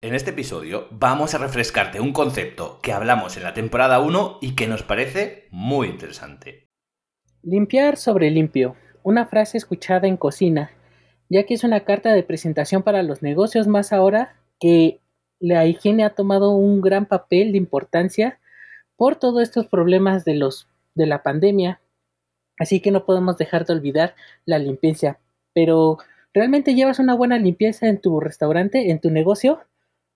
En este episodio vamos a refrescarte un concepto que hablamos en la temporada 1 y que nos parece muy interesante. Limpiar sobre limpio, una frase escuchada en cocina, ya que es una carta de presentación para los negocios más ahora que la higiene ha tomado un gran papel de importancia por todos estos problemas de los de la pandemia. Así que no podemos dejar de olvidar la limpieza. Pero ¿realmente llevas una buena limpieza en tu restaurante, en tu negocio?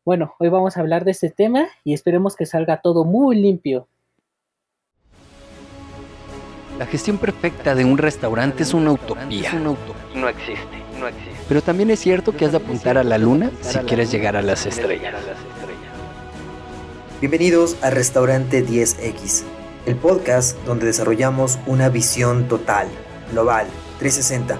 Bueno, hoy vamos a hablar de este tema y esperemos que salga todo muy limpio. La gestión perfecta de un restaurante es una utopía. No existe, no existe. Pero también es cierto que has de apuntar a la luna si quieres llegar a las estrellas. Bienvenidos a Restaurante 10X, el podcast donde desarrollamos una visión total, global, 360,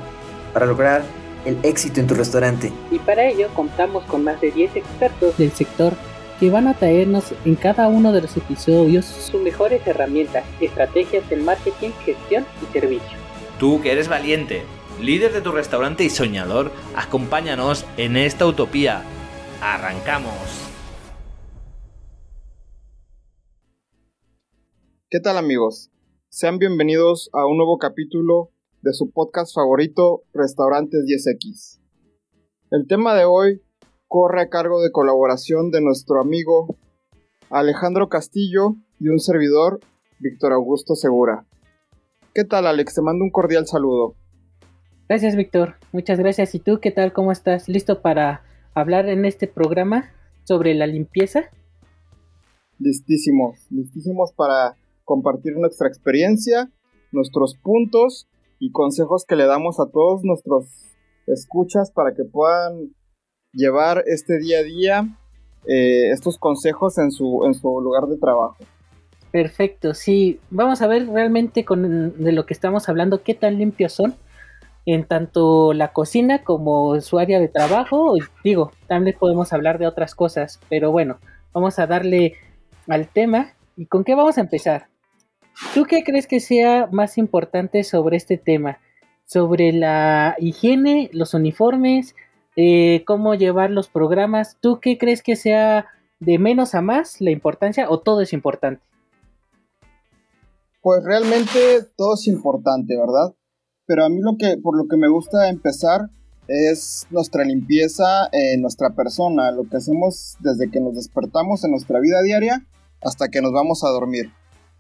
para lograr el éxito en tu restaurante. Y para ello contamos con más de 10 expertos del sector que van a traernos en cada uno de los episodios sus mejores herramientas, estrategias de marketing, gestión y servicio. Tú que eres valiente, líder de tu restaurante y soñador, acompáñanos en esta utopía. ¡Arrancamos! ¿Qué tal amigos? Sean bienvenidos a un nuevo capítulo de su podcast favorito, Restaurantes 10X. El tema de hoy corre a cargo de colaboración de nuestro amigo Alejandro Castillo y un servidor, Víctor Augusto Segura. ¿Qué tal Alex? Te mando un cordial saludo. Gracias Víctor, muchas gracias. ¿Y tú qué tal? ¿Cómo estás? ¿Listo para hablar en este programa sobre la limpieza? Listísimos, listísimos para compartir nuestra experiencia, nuestros puntos y consejos que le damos a todos nuestros escuchas para que puedan llevar este día a día eh, estos consejos en su, en su lugar de trabajo. Perfecto, sí. Vamos a ver realmente con, de lo que estamos hablando, qué tan limpios son en tanto la cocina como su área de trabajo. Digo, también podemos hablar de otras cosas, pero bueno, vamos a darle al tema. ¿Y con qué vamos a empezar? ¿Tú qué crees que sea más importante sobre este tema? Sobre la higiene, los uniformes, eh, cómo llevar los programas. ¿Tú qué crees que sea de menos a más la importancia o todo es importante? Pues realmente todo es importante, ¿verdad? Pero a mí lo que, por lo que me gusta empezar es nuestra limpieza en nuestra persona, lo que hacemos desde que nos despertamos en nuestra vida diaria hasta que nos vamos a dormir.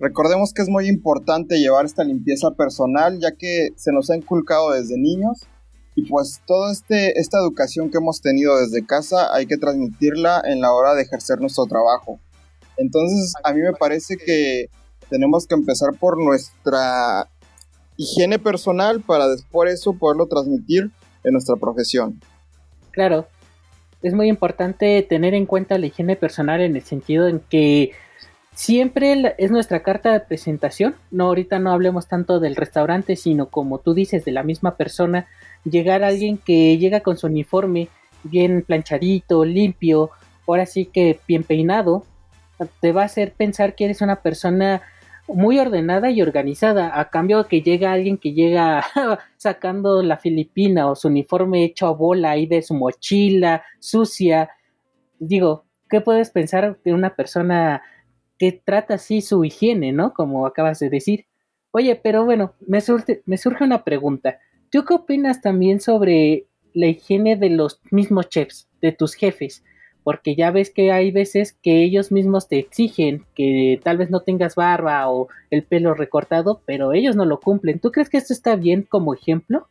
Recordemos que es muy importante llevar esta limpieza personal ya que se nos ha inculcado desde niños y pues toda este, esta educación que hemos tenido desde casa hay que transmitirla en la hora de ejercer nuestro trabajo. Entonces a mí me parece que tenemos que empezar por nuestra higiene personal para después eso poderlo transmitir en nuestra profesión. Claro, es muy importante tener en cuenta la higiene personal en el sentido en que siempre es nuestra carta de presentación. No, ahorita no hablemos tanto del restaurante, sino como tú dices, de la misma persona. Llegar a alguien que llega con su uniforme bien planchadito, limpio, ahora sí que bien peinado, te va a hacer pensar que eres una persona muy ordenada y organizada, a cambio que llega alguien que llega sacando la filipina o su uniforme hecho a bola ahí de su mochila, sucia. Digo, ¿qué puedes pensar de una persona que trata así su higiene, ¿no? Como acabas de decir. Oye, pero bueno, me me surge una pregunta. ¿Tú qué opinas también sobre la higiene de los mismos chefs, de tus jefes? Porque ya ves que hay veces que ellos mismos te exigen que tal vez no tengas barba o el pelo recortado, pero ellos no lo cumplen. ¿Tú crees que esto está bien como ejemplo?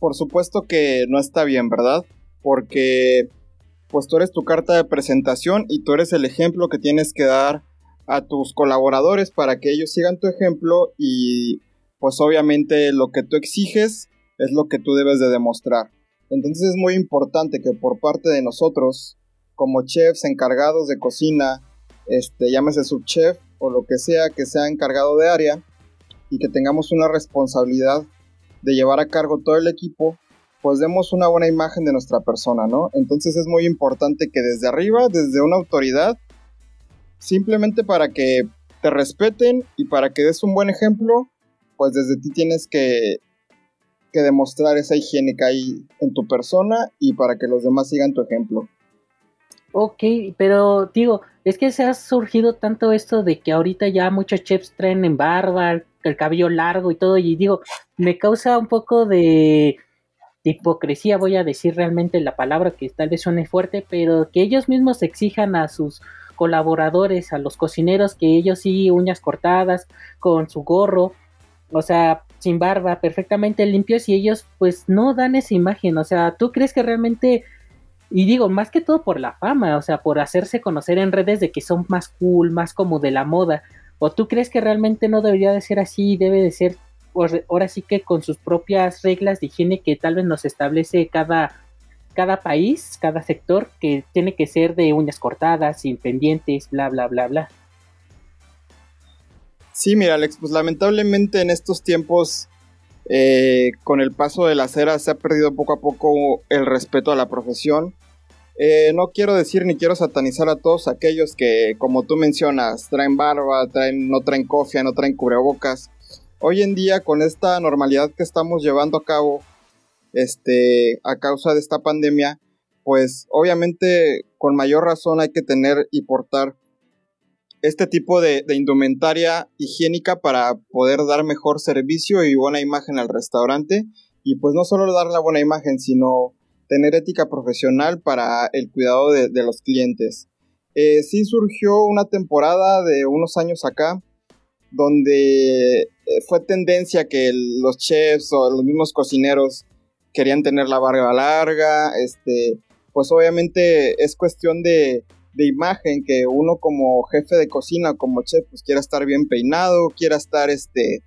Por supuesto que no está bien, ¿verdad? Porque pues tú eres tu carta de presentación y tú eres el ejemplo que tienes que dar a tus colaboradores para que ellos sigan tu ejemplo y pues obviamente lo que tú exiges es lo que tú debes de demostrar. Entonces es muy importante que por parte de nosotros, como chefs encargados de cocina, este, llámese subchef o lo que sea que sea encargado de área, y que tengamos una responsabilidad de llevar a cargo todo el equipo, pues demos una buena imagen de nuestra persona, ¿no? Entonces es muy importante que desde arriba, desde una autoridad, simplemente para que te respeten y para que des un buen ejemplo, pues desde ti tienes que que demostrar esa higiene que hay en tu persona y para que los demás sigan tu ejemplo. Ok, pero digo, es que se ha surgido tanto esto de que ahorita ya muchos chefs traen en barba, el cabello largo y todo, y digo, me causa un poco de, hipocresía, voy a decir realmente la palabra que tal vez suene fuerte, pero que ellos mismos exijan a sus colaboradores, a los cocineros, que ellos sí uñas cortadas, con su gorro, o sea, sin barba, perfectamente limpios, y ellos pues no dan esa imagen, o sea, ¿tú crees que realmente y digo, más que todo por la fama, o sea, por hacerse conocer en redes de que son más cool, más como de la moda. ¿O tú crees que realmente no debería de ser así? Debe de ser, ahora sí que con sus propias reglas de higiene que tal vez nos establece cada, cada país, cada sector, que tiene que ser de uñas cortadas, sin pendientes, bla, bla, bla, bla. Sí, mira, Alex, pues lamentablemente en estos tiempos eh, con el paso de las eras se ha perdido poco a poco el respeto a la profesión. Eh, no quiero decir ni quiero satanizar a todos aquellos que, como tú mencionas, traen barba, traen, no traen cofia, no traen cubrebocas. Hoy en día, con esta normalidad que estamos llevando a cabo, este, a causa de esta pandemia, pues obviamente con mayor razón hay que tener y portar este tipo de, indumentaria higiénica para poder dar mejor servicio y buena imagen al restaurante. Y pues no solo dar la buena imagen, sino tener ética profesional para el cuidado de, los clientes. Eh, sí surgió una temporada de unos años acá donde fue tendencia que los chefs o los mismos cocineros querían tener la barba larga, este, pues obviamente es cuestión de, de imagen que uno como jefe de cocina, como chef, pues quiera estar bien peinado, quiera estar este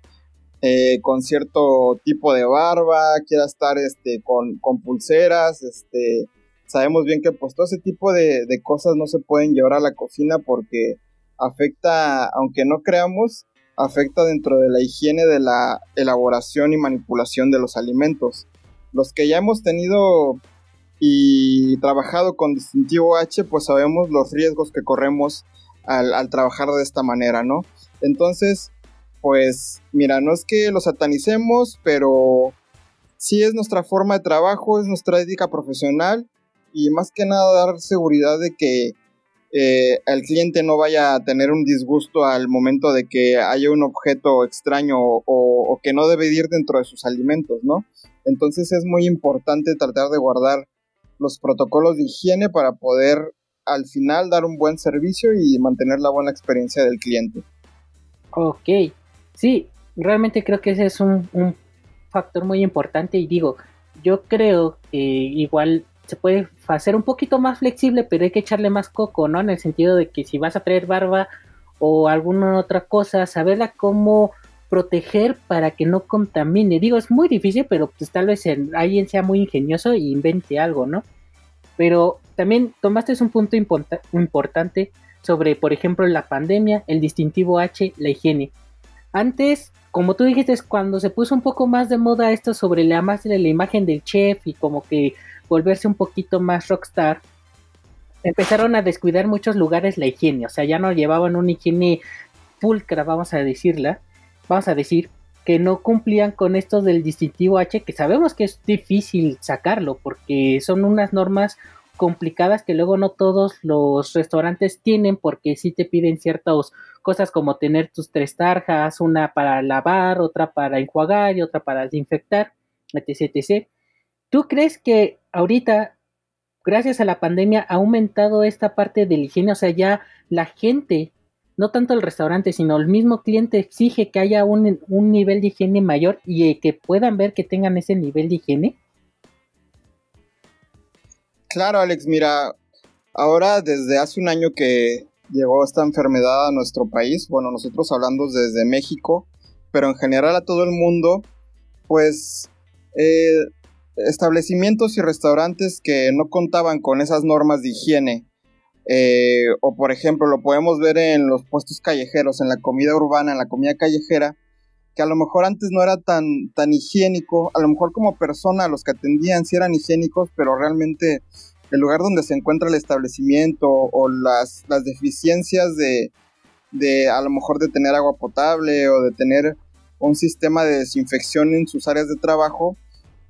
eh, con cierto tipo de barba, quiera estar este con, con, pulseras, este sabemos bien que pues todo ese tipo de, de cosas no se pueden llevar a la cocina porque afecta, aunque no creamos, afecta dentro de la higiene de la elaboración y manipulación de los alimentos. Los que ya hemos tenido y trabajado con distintivo H, pues sabemos los riesgos que corremos al, trabajar de esta manera, ¿no? Entonces, pues mira, no es que lo satanicemos, pero sí es nuestra forma de trabajo, es nuestra ética profesional y más que nada dar seguridad de que eh, el cliente no vaya a tener un disgusto al momento de que haya un objeto extraño o, que no debe ir dentro de sus alimentos, ¿no? Entonces es muy importante tratar de guardar los protocolos de higiene para poder al final dar un buen servicio y mantener la buena experiencia del cliente. Ok, sí, realmente creo que ese es un, factor muy importante y digo, yo creo que igual se puede hacer un poquito más flexible, pero hay que echarle más coco, ¿no? En el sentido de que si vas a traer barba o alguna otra cosa, saberla cómo proteger para que no contamine. Digo, es muy difícil, pero pues tal vez alguien sea muy ingenioso e invente algo, ¿no? Pero también tomaste un punto importante sobre, por ejemplo, la pandemia, el distintivo H, la higiene. Antes, como tú dijiste, cuando se puso un poco más de moda esto sobre la más de la imagen del chef y como que volverse un poquito más rockstar, empezaron a descuidar muchos lugares la higiene, o sea, ya no llevaban una higiene pulcra, vamos a decirla, vamos a decir, que no cumplían con esto del distintivo H, que sabemos que es difícil sacarlo, porque son unas normas complicadas que luego no todos los restaurantes tienen, porque sí te piden ciertas cosas como tener tus tres tarjas, una para lavar, otra para enjuagar y otra para desinfectar, etc, etc. ¿Tú crees que ahorita, gracias a la pandemia, ha aumentado esta parte de higiene? O sea, ya la gente no tanto el restaurante, sino el mismo cliente exige que haya un, nivel de higiene mayor y eh, que puedan ver que tengan ese nivel de higiene? Claro, Alex, mira, ahora desde hace un año que llegó esta enfermedad a nuestro país, bueno, nosotros hablando desde México, pero en general a todo el mundo, pues eh, establecimientos y restaurantes que no contaban con esas normas de higiene eh, o por ejemplo, lo podemos ver en los puestos callejeros, en la comida urbana, en la comida callejera, que a lo mejor antes no era tan, tan higiénico, a lo mejor como persona los que atendían sí eran higiénicos, pero realmente el lugar donde se encuentra el establecimiento o las, las deficiencias de, de a lo mejor de tener agua potable o de tener un sistema de desinfección en sus áreas de trabajo,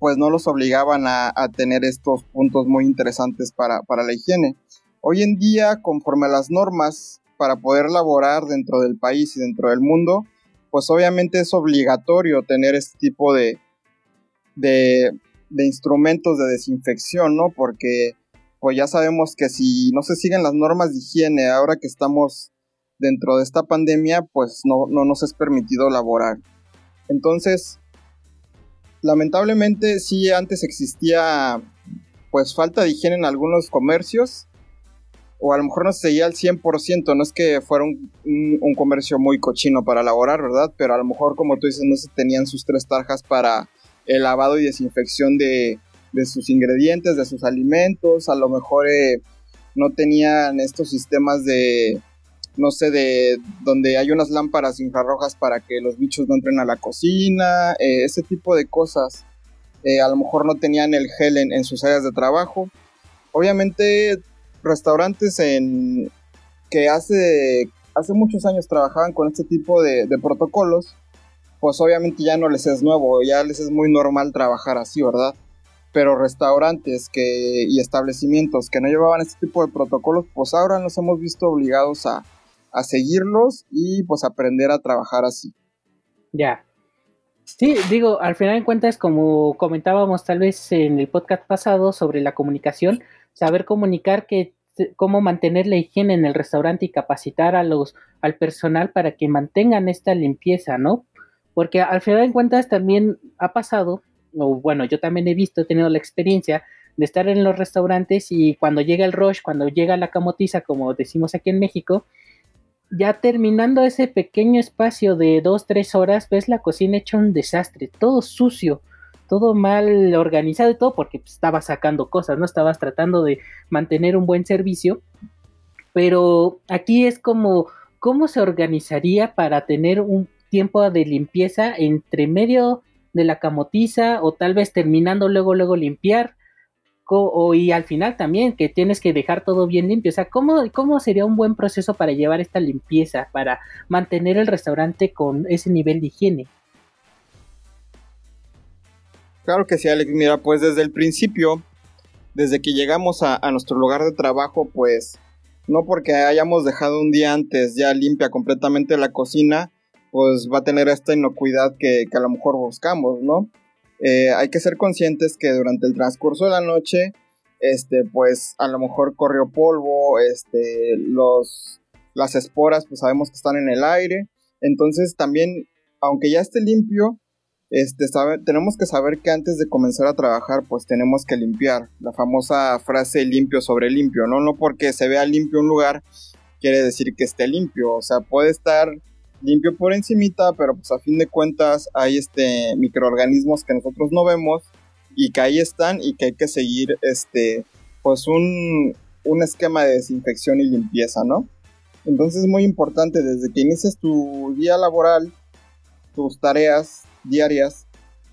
pues no los obligaban a, tener estos puntos muy interesantes para, para la higiene. Hoy en día, conforme a las normas para poder laborar dentro del país y dentro del mundo, pues obviamente es obligatorio tener este tipo de, de, de instrumentos de desinfección, ¿no? Porque pues ya sabemos que si no se siguen las normas de higiene ahora que estamos dentro de esta pandemia, pues no, no nos es permitido laborar. Entonces, lamentablemente sí antes existía pues falta de higiene en algunos comercios, o a lo mejor no se seguía al 100%, no es que fuera un, comercio muy cochino para laborar, ¿verdad? Pero a lo mejor, como tú dices, no se tenían sus tres tarjas para el lavado y desinfección de, de sus ingredientes, de sus alimentos, a lo mejor eh, no tenían estos sistemas de, no sé, de donde hay unas lámparas infrarrojas para que los bichos no entren a la cocina, eh, ese tipo de cosas. Eh, a lo mejor no tenían el gel en, en, sus áreas de trabajo. Obviamente, restaurantes en que hace, hace muchos años trabajaban con este tipo de, de protocolos, pues obviamente ya no les es nuevo, ya les es muy normal trabajar así, ¿verdad? pero restaurantes que, y establecimientos que no llevaban este tipo de protocolos, pues ahora nos hemos visto obligados a, a seguirlos y pues aprender a trabajar así. Ya. Sí, digo, al final de cuentas, como comentábamos tal vez en el podcast pasado sobre la comunicación, saber comunicar que cómo mantener la higiene en el restaurante y capacitar a los al personal para que mantengan esta limpieza, ¿no? Porque al final de cuentas también ha pasado o bueno, yo también he visto, he tenido la experiencia de estar en los restaurantes y cuando llega el rush, cuando llega la camotiza, como decimos aquí en México, ya terminando ese pequeño espacio de dos, tres horas, ves la cocina hecha un desastre, todo sucio, todo mal organizado y todo porque pues, estabas sacando cosas, ¿no? Estabas tratando de mantener un buen servicio, pero aquí es como, ¿cómo se organizaría para tener un tiempo de limpieza entre medio de la camotiza o tal vez terminando luego luego limpiar y al final también que tienes que dejar todo bien limpio. O sea, ¿cómo, ¿cómo sería un buen proceso para llevar esta limpieza, para mantener el restaurante con ese nivel de higiene? Claro que sí, Alex. Mira, pues desde el principio, desde que llegamos a, a nuestro lugar de trabajo, pues no porque hayamos dejado un día antes ya limpia completamente la cocina, pues va a tener esta inocuidad que, que a lo mejor buscamos, ¿no? Eh, hay que ser conscientes que durante el transcurso de la noche, este, pues a lo mejor corrió polvo, este, los, las esporas, pues sabemos que están en el aire, entonces también, aunque ya esté limpio, este, sabe, tenemos que saber que antes de comenzar a trabajar, pues tenemos que limpiar. La famosa frase limpio sobre limpio, ¿no? No porque se vea limpio un lugar, quiere decir que esté limpio. O sea, puede estar limpio por encimita, pero pues a fin de cuentas hay este microorganismos que nosotros no vemos y que ahí están y que hay que seguir este pues un, un esquema de desinfección y limpieza, ¿no? Entonces es muy importante desde que inicias tu día laboral, tus tareas diarias,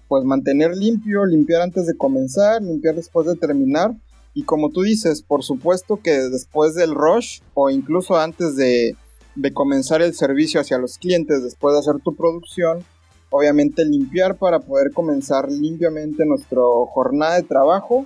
pues mantener limpio, limpiar antes de comenzar, limpiar después de terminar. Y como tú dices, por supuesto que después del rush o incluso antes de, de comenzar el servicio hacia los clientes después de hacer tu producción, obviamente limpiar para poder comenzar limpiamente nuestra jornada de trabajo.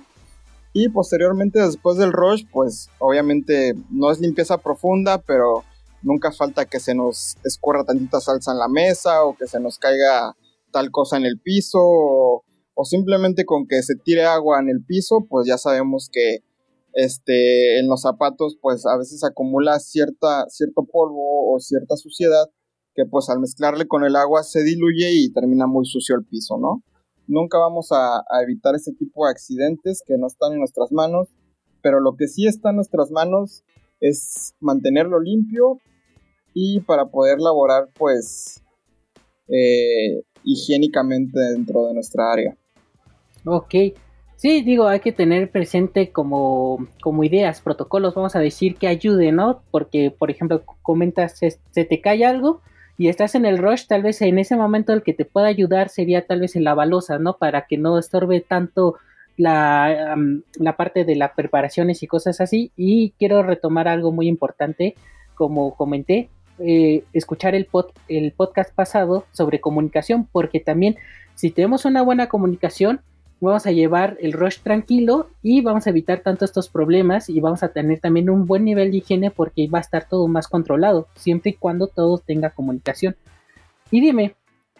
Y posteriormente después del rush, pues obviamente no es limpieza profunda, pero nunca falta que se nos escurra tantita salsa en la mesa o que se nos caiga tal cosa en el piso o, o simplemente con que se tire agua en el piso, pues ya sabemos que este, en los zapatos pues a veces acumula cierta, cierto polvo o cierta suciedad que pues al mezclarle con el agua se diluye y termina muy sucio el piso, ¿no? Nunca vamos a, evitar ese tipo de accidentes que no están en nuestras manos, pero lo que sí está en nuestras manos es mantenerlo limpio y para poder laborar pues eh, higiénicamente dentro de nuestra área. Ok, Sí, digo, hay que tener presente como, como ideas, protocolos, vamos a decir, que ayude, ¿no? Porque, por ejemplo, comentas, se, te cae algo y estás en el rush, tal vez en ese momento el que te pueda ayudar sería tal vez en la balosa, ¿no? Para que no estorbe tanto la, la parte de las preparaciones y cosas así. Y quiero retomar algo muy importante, como comenté, eh, escuchar el, pod, el podcast pasado sobre comunicación, porque también si tenemos una buena comunicación, vamos a llevar el rush tranquilo y vamos a evitar tanto estos problemas y vamos a tener también un buen nivel de higiene porque va a estar todo más controlado, siempre y cuando todo tenga comunicación. Y dime,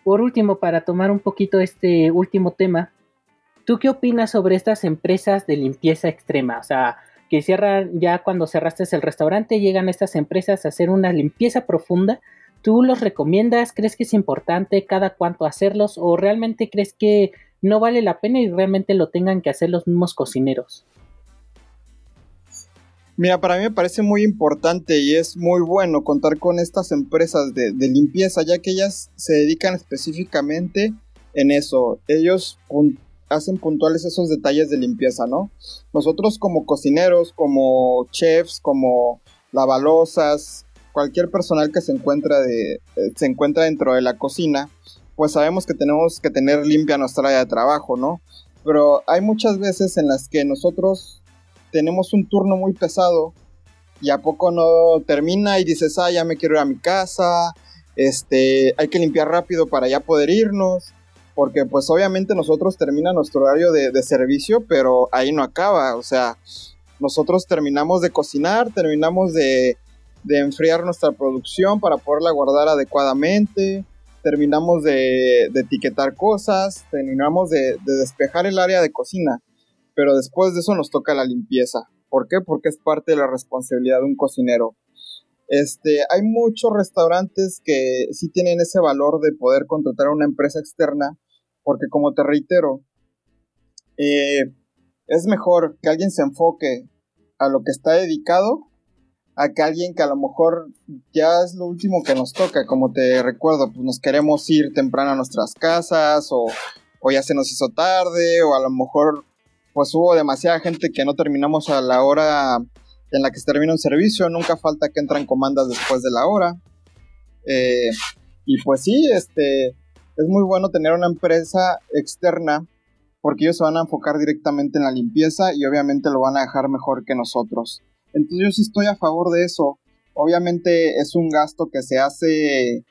por último, para tomar un poquito este último tema, ¿tú qué opinas sobre estas empresas de limpieza extrema? O sea, que cierran ya cuando cerraste el restaurante, llegan estas empresas a hacer una limpieza profunda. ¿Tú los recomiendas? ¿Crees que es importante cada cuánto hacerlos? ¿O realmente crees que no vale la pena y realmente lo tengan que hacer los mismos cocineros? Mira, para mí me parece muy importante y es muy bueno contar con estas empresas de, limpieza, ya que ellas se dedican específicamente en eso. Ellos hacen puntuales esos detalles de limpieza, ¿no? Nosotros como cocineros, como chefs, como lavalosas, cualquier personal que se encuentra, de, eh, se encuentra dentro de la cocina, pues sabemos que tenemos que tener limpia nuestra área de trabajo, ¿no? Pero hay muchas veces en las que nosotros tenemos un turno muy pesado y a poco no termina y dices, ah, ya me quiero ir a mi casa, este, hay que limpiar rápido para ya poder irnos, porque pues obviamente nosotros termina nuestro horario de, servicio, pero ahí no acaba, o sea, nosotros terminamos de cocinar, terminamos de, de enfriar nuestra producción para poderla guardar adecuadamente, terminamos de, etiquetar cosas, terminamos de, despejar el área de cocina, pero después de eso nos toca la limpieza. ¿Por qué? Porque es parte de la responsabilidad de un cocinero. Este, hay muchos restaurantes que sí tienen ese valor de poder contratar a una empresa externa, porque como te reitero, eh, es mejor que alguien se enfoque a lo que está dedicado a que alguien que a lo mejor ya es lo último que nos toca, como te recuerdo, pues nos queremos ir temprano a nuestras casas o, o ya se nos hizo tarde o a lo mejor pues hubo demasiada gente que no terminamos a la hora en la que se termina un servicio, nunca falta que entran comandas después de la hora. Eh, y pues sí, este, es muy bueno tener una empresa externa porque ellos se van a enfocar directamente en la limpieza y obviamente lo van a dejar mejor que nosotros. Entonces yo sí estoy a favor de eso. Obviamente es un gasto que se hace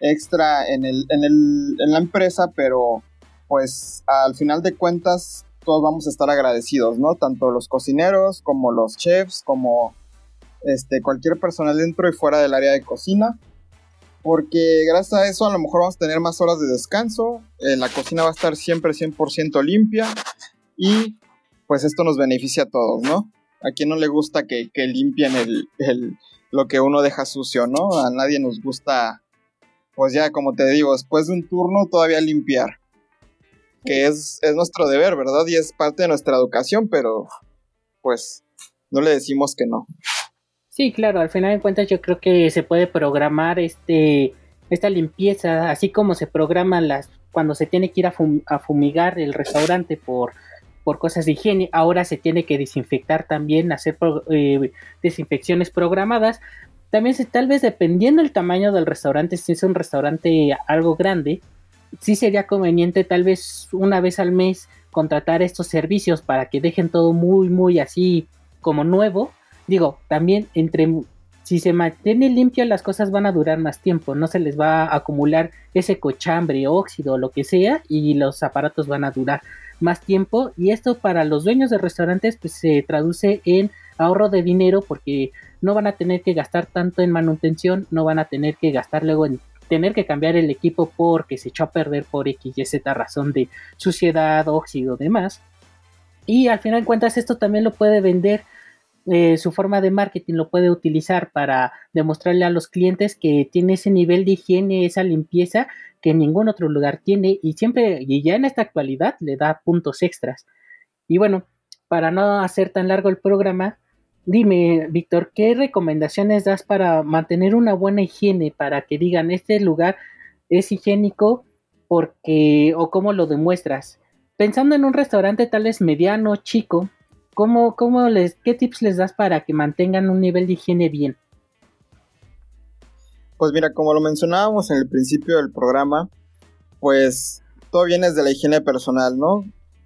extra en, el, en, el, en la empresa, pero pues al final de cuentas todos vamos a estar agradecidos, ¿no? Tanto los cocineros como los chefs, como este, cualquier personal dentro y fuera del área de cocina. Porque gracias a eso a lo mejor vamos a tener más horas de descanso, eh, la cocina va a estar siempre 100% limpia y pues esto nos beneficia a todos, ¿no? ¿A quién no le gusta que, limpien el, lo que uno deja sucio, no? A nadie nos gusta, pues ya como te digo, después de un turno todavía limpiar. Que es, es nuestro deber, ¿verdad? Y es parte de nuestra educación, pero pues no le decimos que no. Sí, claro, al final de cuentas yo creo que se puede programar este esta limpieza, así como se programan las cuando se tiene que ir a fumigar el restaurante por por cosas de higiene, ahora se tiene que desinfectar también, hacer eh, desinfecciones programadas. También se, tal vez dependiendo del tamaño del restaurante, si es un restaurante algo grande, sí sería conveniente tal vez una vez al mes contratar estos servicios para que dejen todo muy, muy así como nuevo. Digo, también entre si se mantiene limpio las cosas van a durar más tiempo, no se les va a acumular ese cochambre, óxido, lo que sea, y los aparatos van a durar más tiempo y esto para los dueños de restaurantes pues se traduce en ahorro de dinero porque no van a tener que gastar tanto en manutención, no van a tener que gastar luego en tener que cambiar el equipo porque se echó a perder por X y Z razón de suciedad, óxido, demás. Y al final de cuentas esto también lo puede vender eh, su forma de marketing lo puede utilizar para demostrarle a los clientes que tiene ese nivel de higiene, esa limpieza que ningún otro lugar tiene y siempre, y ya en esta actualidad, le da puntos extras. Y bueno, para no hacer tan largo el programa, dime, Víctor, ¿qué recomendaciones das para mantener una buena higiene, para que digan, este lugar es higiénico porque, o cómo lo demuestras? Pensando en un restaurante tal vez mediano, chico, ¿Cómo, cómo les, ¿Qué tips les das para que mantengan un nivel de higiene bien? Pues mira, como lo mencionábamos en el principio del programa, pues todo viene desde la higiene personal, ¿no?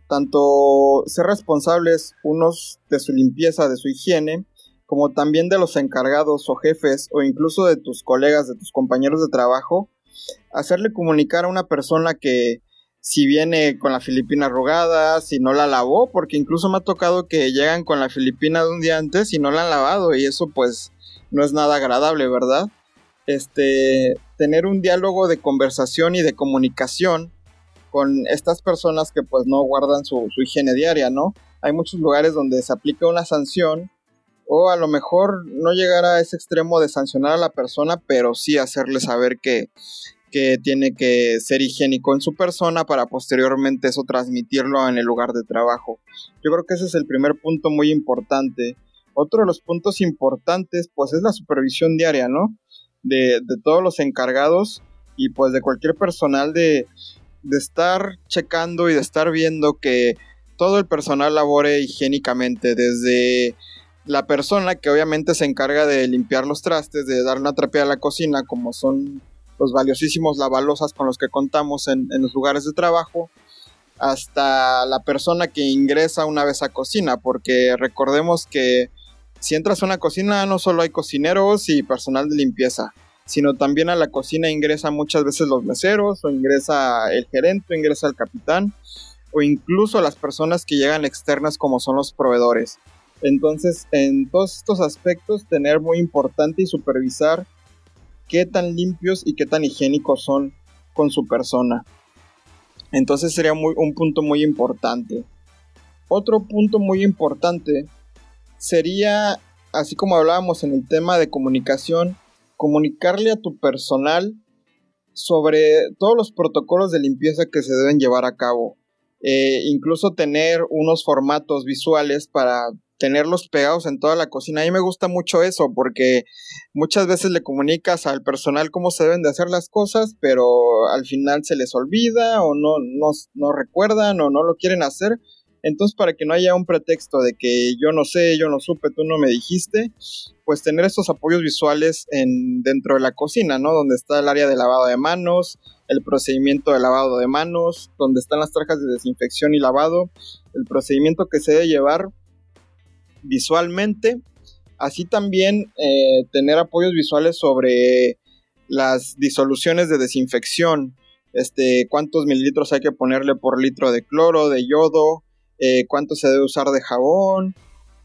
Tanto ser responsables unos de su limpieza, de su higiene, como también de los encargados o jefes o incluso de tus colegas, de tus compañeros de trabajo, hacerle comunicar a una persona que si viene con la filipina arrugada, si no la lavó, porque incluso me ha tocado que llegan con la filipina de un día antes y no la han lavado y eso pues no es nada agradable, ¿verdad? Este, tener un diálogo de conversación y de comunicación con estas personas que pues no guardan su, su higiene diaria, ¿no? Hay muchos lugares donde se aplica una sanción o a lo mejor no llegar a ese extremo de sancionar a la persona, pero sí hacerle saber que, que tiene que ser higiénico en su persona para posteriormente eso transmitirlo en el lugar de trabajo. Yo creo que ese es el primer punto muy importante. Otro de los puntos importantes pues es la supervisión diaria, ¿no? De, de todos los encargados y pues de cualquier personal de, de estar checando y de estar viendo que todo el personal labore higiénicamente, desde la persona que obviamente se encarga de limpiar los trastes, de dar una trapeada a la cocina, como son los valiosísimos lavalosas con los que contamos en, los lugares de trabajo, hasta la persona que ingresa una vez a cocina, porque recordemos que si entras a una cocina no solo hay cocineros y personal de limpieza, sino también a la cocina ingresa muchas veces los meseros, o ingresa el gerente, o ingresa el capitán, o incluso las personas que llegan externas como son los proveedores. Entonces, en todos estos aspectos, tener muy importante y supervisar qué tan limpios y qué tan higiénicos son con su persona. Entonces sería muy, un punto muy importante. Otro punto muy importante sería, así como hablábamos en el tema de comunicación, comunicarle a tu personal sobre todos los protocolos de limpieza que se deben llevar a cabo. Eh, incluso tener unos formatos visuales para tenerlos pegados en toda la cocina. A mí me gusta mucho eso porque muchas veces le comunicas al personal cómo se deben de hacer las cosas, pero al final se les olvida o no, no, no recuerdan o no lo quieren hacer. Entonces, para que no haya un pretexto de que yo no sé, yo no supe, tú no me dijiste, pues tener estos apoyos visuales en, dentro de la cocina, ¿no? Donde está el área de lavado de manos, el procedimiento de lavado de manos, donde están las trajas de desinfección y lavado, el procedimiento que se debe llevar visualmente, así también eh, tener apoyos visuales sobre las disoluciones de desinfección, este, cuántos mililitros hay que ponerle por litro de cloro, de yodo, eh, cuánto se debe usar de jabón,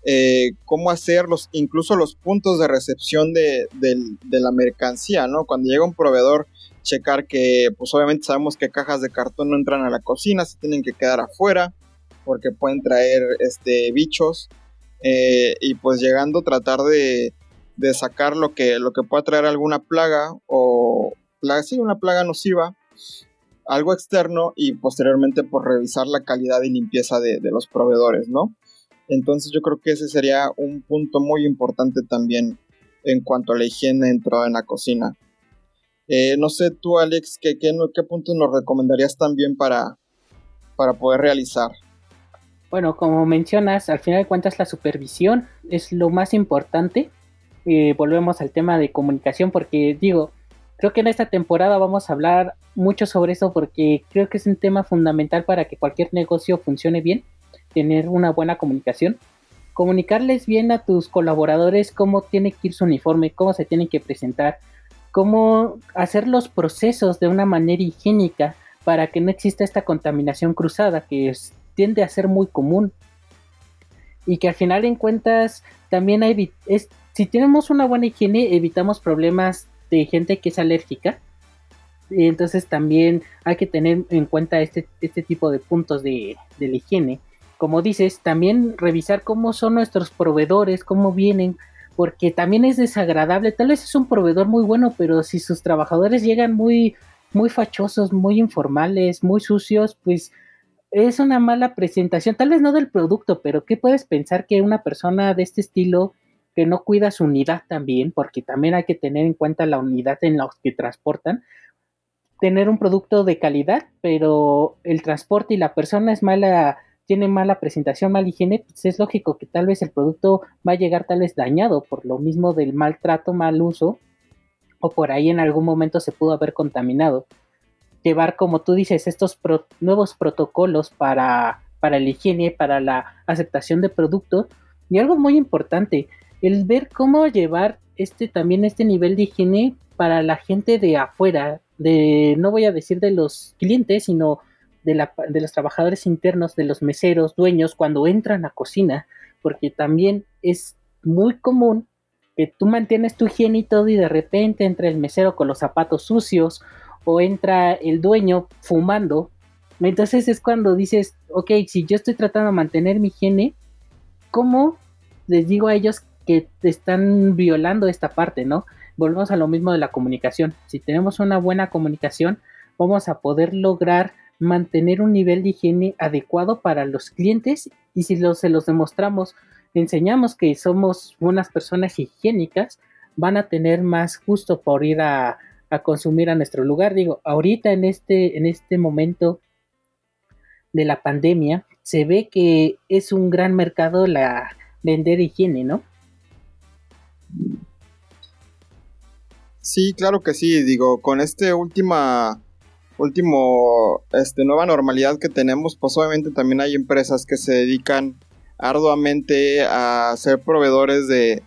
eh, cómo hacer los, incluso los puntos de recepción de, de, la mercancía, ¿no? Cuando llega un proveedor, checar que, pues obviamente sabemos que cajas de cartón no entran a la cocina, se tienen que quedar afuera, porque pueden traer este, bichos, eh, y pues llegando tratar de, sacar lo que, lo que pueda traer alguna plaga, o, plaga, una plaga nociva, algo externo y posteriormente por revisar la calidad y limpieza de, los proveedores, ¿no? Entonces yo creo que ese sería un punto muy importante también en cuanto a la higiene dentro de la cocina. Eh, no sé tú, Alex, ¿qué, qué, qué puntos nos recomendarías también para, para poder realizar? Bueno, como mencionas, al final de cuentas la supervisión es lo más importante. Eh, volvemos al tema de comunicación porque digo, creo que en esta temporada vamos a hablar mucho sobre eso porque creo que es un tema fundamental para que cualquier negocio funcione bien, tener una buena comunicación. Comunicarles bien a tus colaboradores cómo tiene que ir su uniforme, cómo se tienen que presentar, cómo hacer los procesos de una manera higiénica para que no exista esta contaminación cruzada que tiende a ser muy común y que al final en cuentas también hay, es, si tenemos una buena higiene evitamos problemas de gente que es alérgica. Entonces también hay que tener en cuenta este, este tipo de puntos de, de la higiene. Como dices, también revisar cómo son nuestros proveedores, cómo vienen, porque también es desagradable. Tal vez es un proveedor muy bueno, pero si sus trabajadores llegan muy, muy fachosos, muy informales, muy sucios, pues es una mala presentación. Tal vez no del producto, pero ¿qué puedes pensar que una persona de este estilo que no cuida su unidad también, porque también hay que tener en cuenta la unidad en la que transportan, tener un producto de calidad, pero el transporte y la persona es mala, tiene mala presentación, mala higiene, pues es lógico que tal vez el producto va a llegar tal vez dañado por lo mismo del maltrato, mal uso, o por ahí en algún momento se pudo haber contaminado. Llevar, como tú dices, estos nuevos protocolos para, para la higiene, para la aceptación de productos, y algo muy importante, el ver cómo llevar este también este nivel de higiene para la gente de afuera, de no voy a decir de los clientes, sino de, la, de los trabajadores internos, de los meseros, dueños, cuando entran a cocina, porque también es muy común que tú mantienes tu higiene y todo y de repente entra el mesero con los zapatos sucios o entra el dueño fumando. Entonces es cuando dices, ok, si yo estoy tratando de mantener mi higiene, ¿cómo les digo a ellos que están violando esta parte, no? Volvemos a lo mismo de la comunicación. Si tenemos una buena comunicación, vamos a poder lograr mantener un nivel de higiene adecuado para los clientes y si se los demostramos, enseñamos que somos unas personas higiénicas, van a tener más gusto por ir a, a consumir a nuestro lugar. Digo, ahorita en este, en este momento de la pandemia, se ve que es un gran mercado la vender higiene, ¿no? Sí, claro que sí, digo, con este última último este nueva normalidad que tenemos, pues obviamente también hay empresas que se dedican arduamente a ser proveedores de,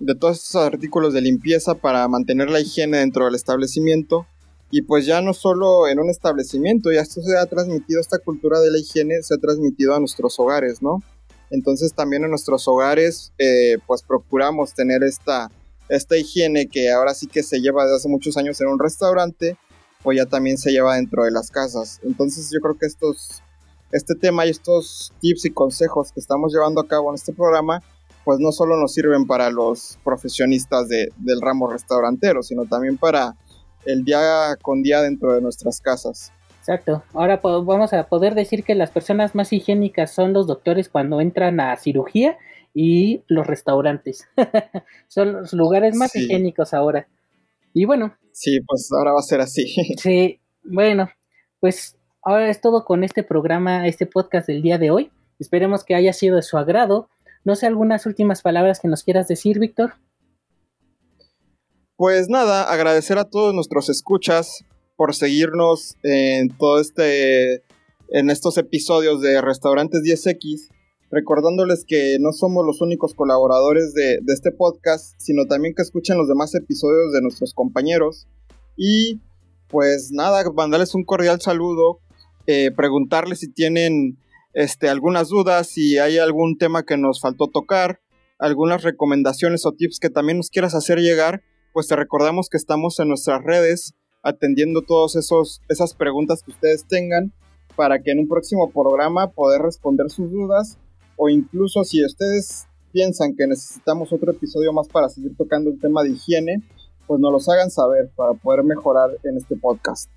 de todos estos artículos de limpieza para mantener la higiene dentro del establecimiento. Y pues ya no solo en un establecimiento, ya esto se ha transmitido, esta cultura de la higiene se ha transmitido a nuestros hogares, ¿no? Entonces también en nuestros hogares eh, pues procuramos tener esta, esta higiene que ahora sí que se lleva desde hace muchos años en un restaurante, pues ya también se lleva dentro de las casas. Entonces yo creo que estos, este tema y estos tips y consejos que estamos llevando a cabo en este programa, pues no solo nos sirven para los profesionistas de, del ramo restaurantero, sino también para el día con día dentro de nuestras casas. Exacto. Ahora vamos a poder decir que las personas más higiénicas son los doctores cuando entran a cirugía y los restaurantes. son los lugares más higiénicos ahora. Y bueno. Sí, pues ahora va a ser así. sí, bueno, pues ahora es todo con este programa, este podcast del día de hoy. Esperemos que haya sido de su agrado. No sé, algunas últimas palabras que nos quieras decir, Víctor. Pues nada, agradecer a todos nuestros escuchas por seguirnos en todo este en estos episodios de Restaurantes 10X, recordándoles que no somos los únicos colaboradores de, este podcast, sino también que escuchen los demás episodios de nuestros compañeros. Y pues nada, mandarles un cordial saludo, eh, preguntarles si tienen este, algunas dudas, si hay algún tema que nos faltó tocar, algunas recomendaciones o tips que también nos quieras hacer llegar, pues te recordamos que estamos en nuestras redes atendiendo todas esas preguntas que ustedes tengan para que en un próximo programa poder responder sus dudas o incluso si ustedes piensan que necesitamos otro episodio más para seguir tocando el tema de higiene, pues nos los hagan saber para poder mejorar en este podcast.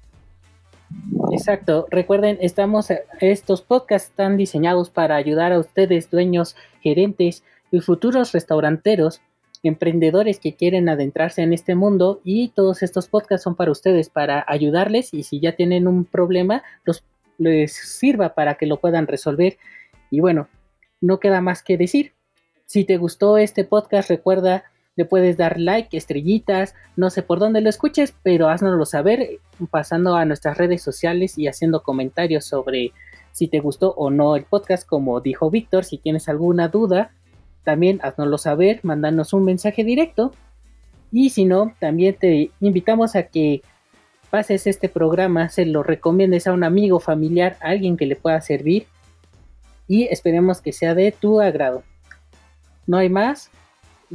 Exacto, recuerden, estamos estos podcasts están diseñados para ayudar a ustedes, dueños, gerentes y futuros restauranteros emprendedores que quieren adentrarse en este mundo y todos estos podcasts son para ustedes, para ayudarles y si ya tienen un problema, los, les sirva para que lo puedan resolver. Y bueno, no queda más que decir. Si te gustó este podcast, recuerda, le puedes dar like, estrellitas, no sé por dónde lo escuches, pero haznoslo saber pasando a nuestras redes sociales y haciendo comentarios sobre si te gustó o no el podcast, como dijo Víctor, si tienes alguna duda también haznoslo saber, mandanos un mensaje directo. Y si no, también te invitamos a que pases este programa, se lo recomiendes a un amigo, familiar, a alguien que le pueda servir. Y esperemos que sea de tu agrado. No hay más,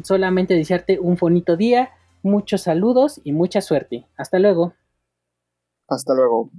solamente desearte un bonito día, muchos saludos y mucha suerte. Hasta luego. Hasta luego.